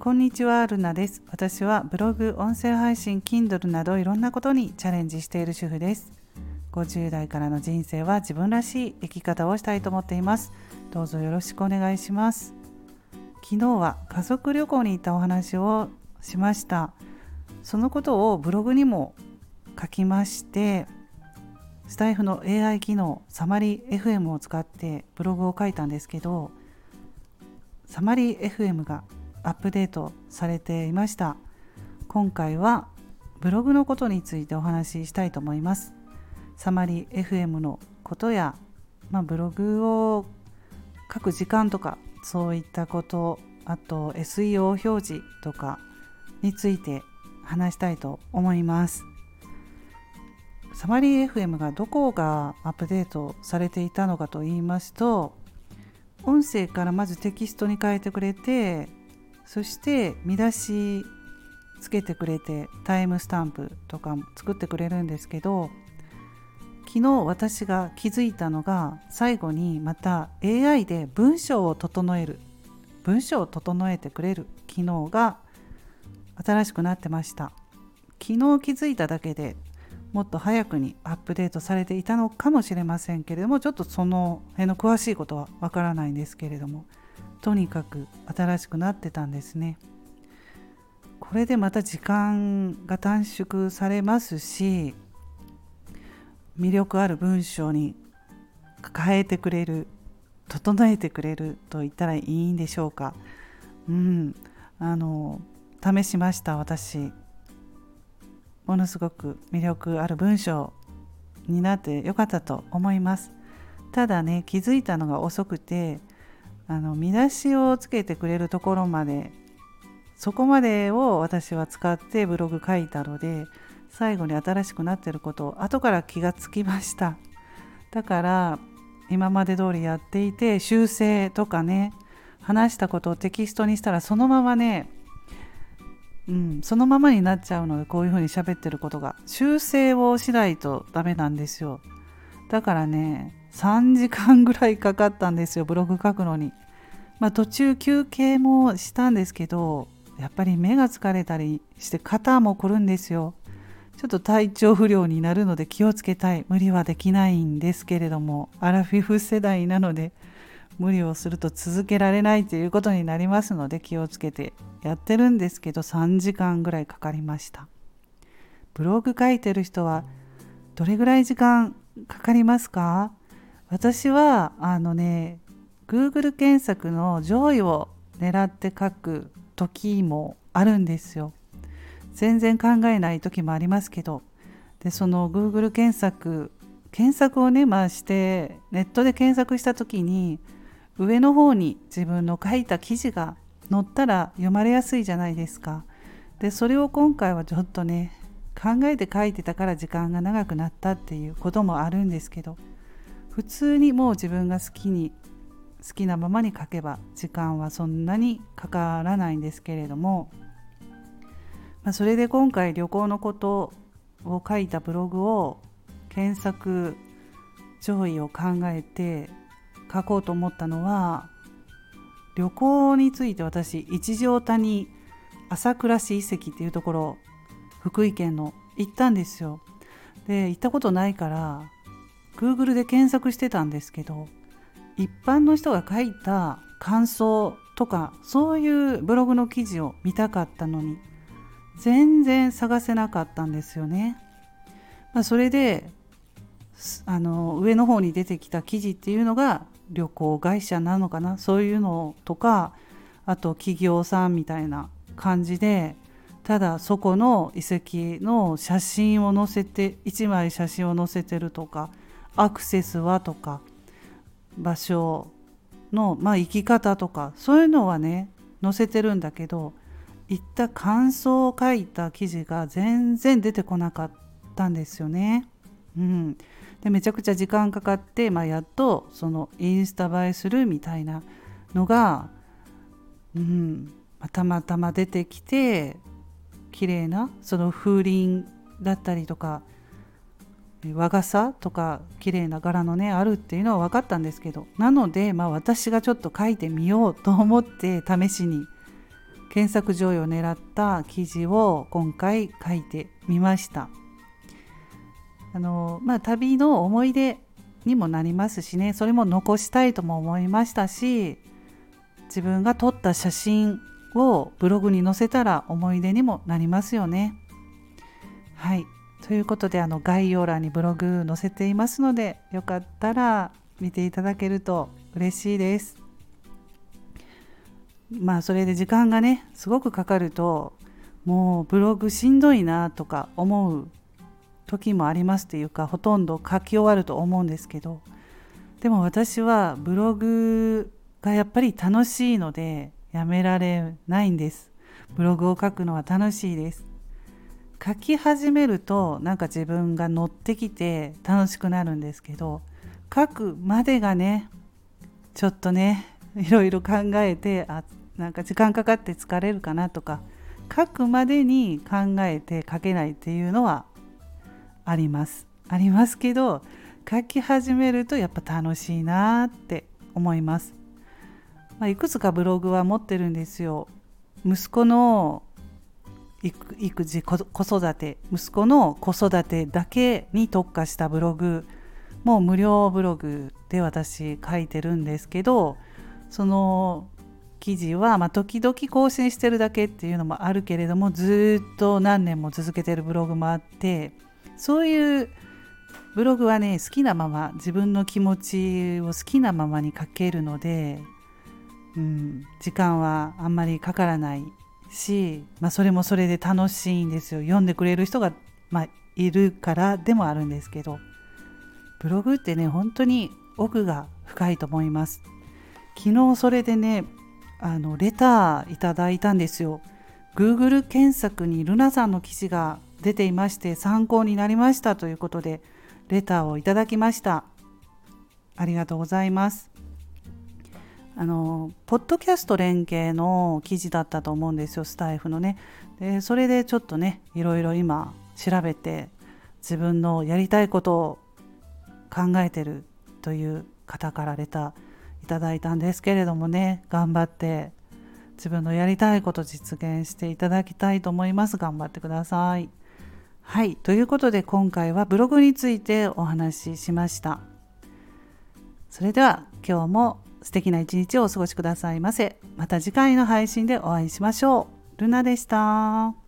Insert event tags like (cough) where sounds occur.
こんにちは、ルナです。私はブログ、音声配信、Kindle などいろんなことにチャレンジしている主婦です。50代からの人生は自分らしい生き方をしたいと思っています。どうぞよろしくお願いします。昨日は家族旅行に行ったお話をしました。そのことをブログにも書きまして、スタイフの AI 機能サマリ FM を使ってブログを書いたんですけどサマリ FM がアップデートされていました。今回はブログのことについてお話ししたいと思います。サマリー FM のことや、まあ、ブログを書く時間とかそういったことあと SEO 表示とかについて話したいと思います。サマリー FM がどこがアップデートされていたのかと言いますと音声からまずテキストに変えてくれてそして見出しつけてくれてタイムスタンプとか作ってくれるんですけど昨日私が気づいたのが最後にまた AI で文章を整える文章を整えてくれる機能が新しくなってました。昨日気づいただけでもっと早くにアップデートされていたのかもしれませんけれどもちょっとその辺の詳しいことはわからないんですけれどもとにかく新しくなってたんですね。これでまた時間が短縮されますし魅力ある文章に変えてくれる整えてくれると言ったらいいんでしょうか。うん、あの試しました私ものすごく魅力ある文章になってよかったと思いますただね気づいたのが遅くてあの見出しをつけてくれるところまでそこまでを私は使ってブログ書いたので最後に新しくなってることを後から気がつきました。だから今まで通りやっていて修正とかね話したことをテキストにしたらそのままねうん、そのままになっちゃうのでこういうふうに喋ってることが。修正をしないとダメなんですよ。だからね3時間ぐらいかかったんですよブログ書くのに。まあ途中休憩もしたんですけどやっぱり目が疲れたりして肩も凝るんですよ。ちょっと体調不良になるので気をつけたい。無理はできないんですけれどもアラフィフ世代なので無理をすると続けられないということになりますので気をつけてやってるんですけど3時間ぐらいかかりました。ブログ書いてる人はどれぐらい時間かかりますか？私はあのね Google 検索の上位を狙って書く時もあるんですよ。全然考えない時もありますけど。でその Google 検索検索をねまあしてネットで検索した時に上の方に自分の書いた記事が載ったら読まれやすいじゃないですか。でそれを今回はちょっとね考えて書いてたから時間が長くなったっていうこともあるんですけど。普通にもう自分が好きに好きなままに書けば時間はそんなにかからないんですけれども、まあ、それで今回旅行のことを書いたブログを検索上位を考えて書こうと思ったのは旅行について私一条谷朝倉市遺跡っていうところ福井県の行ったんですよ。で行ったことないから Google で検索してたんですけど一般の人が書いた感想とかそういうブログの記事を見たかったのに全然探せなかったんですよね。まあ、それであの上の方に出てきた記事っていうのが旅行会社なのかなそういうのとかあと企業さんみたいな感じでただそこの遺跡の写真を載せて1枚写真を載せてるとかアクセスはとか場所の、まあ、生き方とかそういうのはね載せてるんだけど行った感想を書いた記事が全然出てこなかったんですよね。うん、でめちゃくちゃ時間かかって、まあ、やっとそのインスタ映えするみたいなのが、うん、たまたま出てきて綺麗なその風鈴だったりとか和傘とか綺麗な柄のねあるっていうのは分かったんですけどなので、まあ、私がちょっと書いてみようと思って試しに検索上位を狙った記事を今回書いてみました。あのまあ旅の思い出にもなりますしねそれも残したいとも思いましたし自分が撮った写真をブログに載せたら思い出にもなりますよね。はい。ということであの概要欄にブログ載せていますのでよかったら見ていただけると嬉しいです。まあそれで時間がねすごくかかるともうブログしんどいなとか思う時もありますというかほとんど書き終わると思うんですけどでも私はブログがやっぱり楽しいのでやめられないんです。ブログを書くのは楽しいです。書き始めるとなんか自分が乗ってきて楽しくなるんですけど書くまでがねちょっとね (laughs) いろいろ考えてあなんか時間かかって疲れるかなとか書くまでに考えて書けないっていうのはあります。ありますけど書き始めるとやっぱ楽しいなって思います、まあ、いくつかブログは持ってるんですよ。息子の育児子育て息子の子育てだけに特化したブログもう無料ブログで私書いてるんですけどその記事は、まあ、時々更新してるだけっていうのもあるけれどもずっと何年も続けてるブログもあってそういうブログはね好きなまま自分の気持ちを好きなままに書けるので、うん、時間はあんまりかからないし、まあ、それもそれで楽しいんですよ。読んでくれる人が、まあ、いるからでもあるんですけどブログってね本当に奥が深いと思います。昨日それでねあのレターいただいたんですよ。Google 検索にルナさんの記事が出ていまして参考になりましたということでレターをいただきました。ありがとうございます。あのポッドキャスト連携の記事だったと思うんですよスタイフのね。でそれでちょっとねいろいろ今調べて自分のやりたいことを考えてるという方からレターいただいたんですけれどもね頑張って自分のやりたいこと実現していただきたいと思います。頑張ってください。はいということで今回はブログについてお話ししました。それでは今日も素敵な一日をお過ごしくださいませ。また次回の配信でお会いしましょう。ルナでした。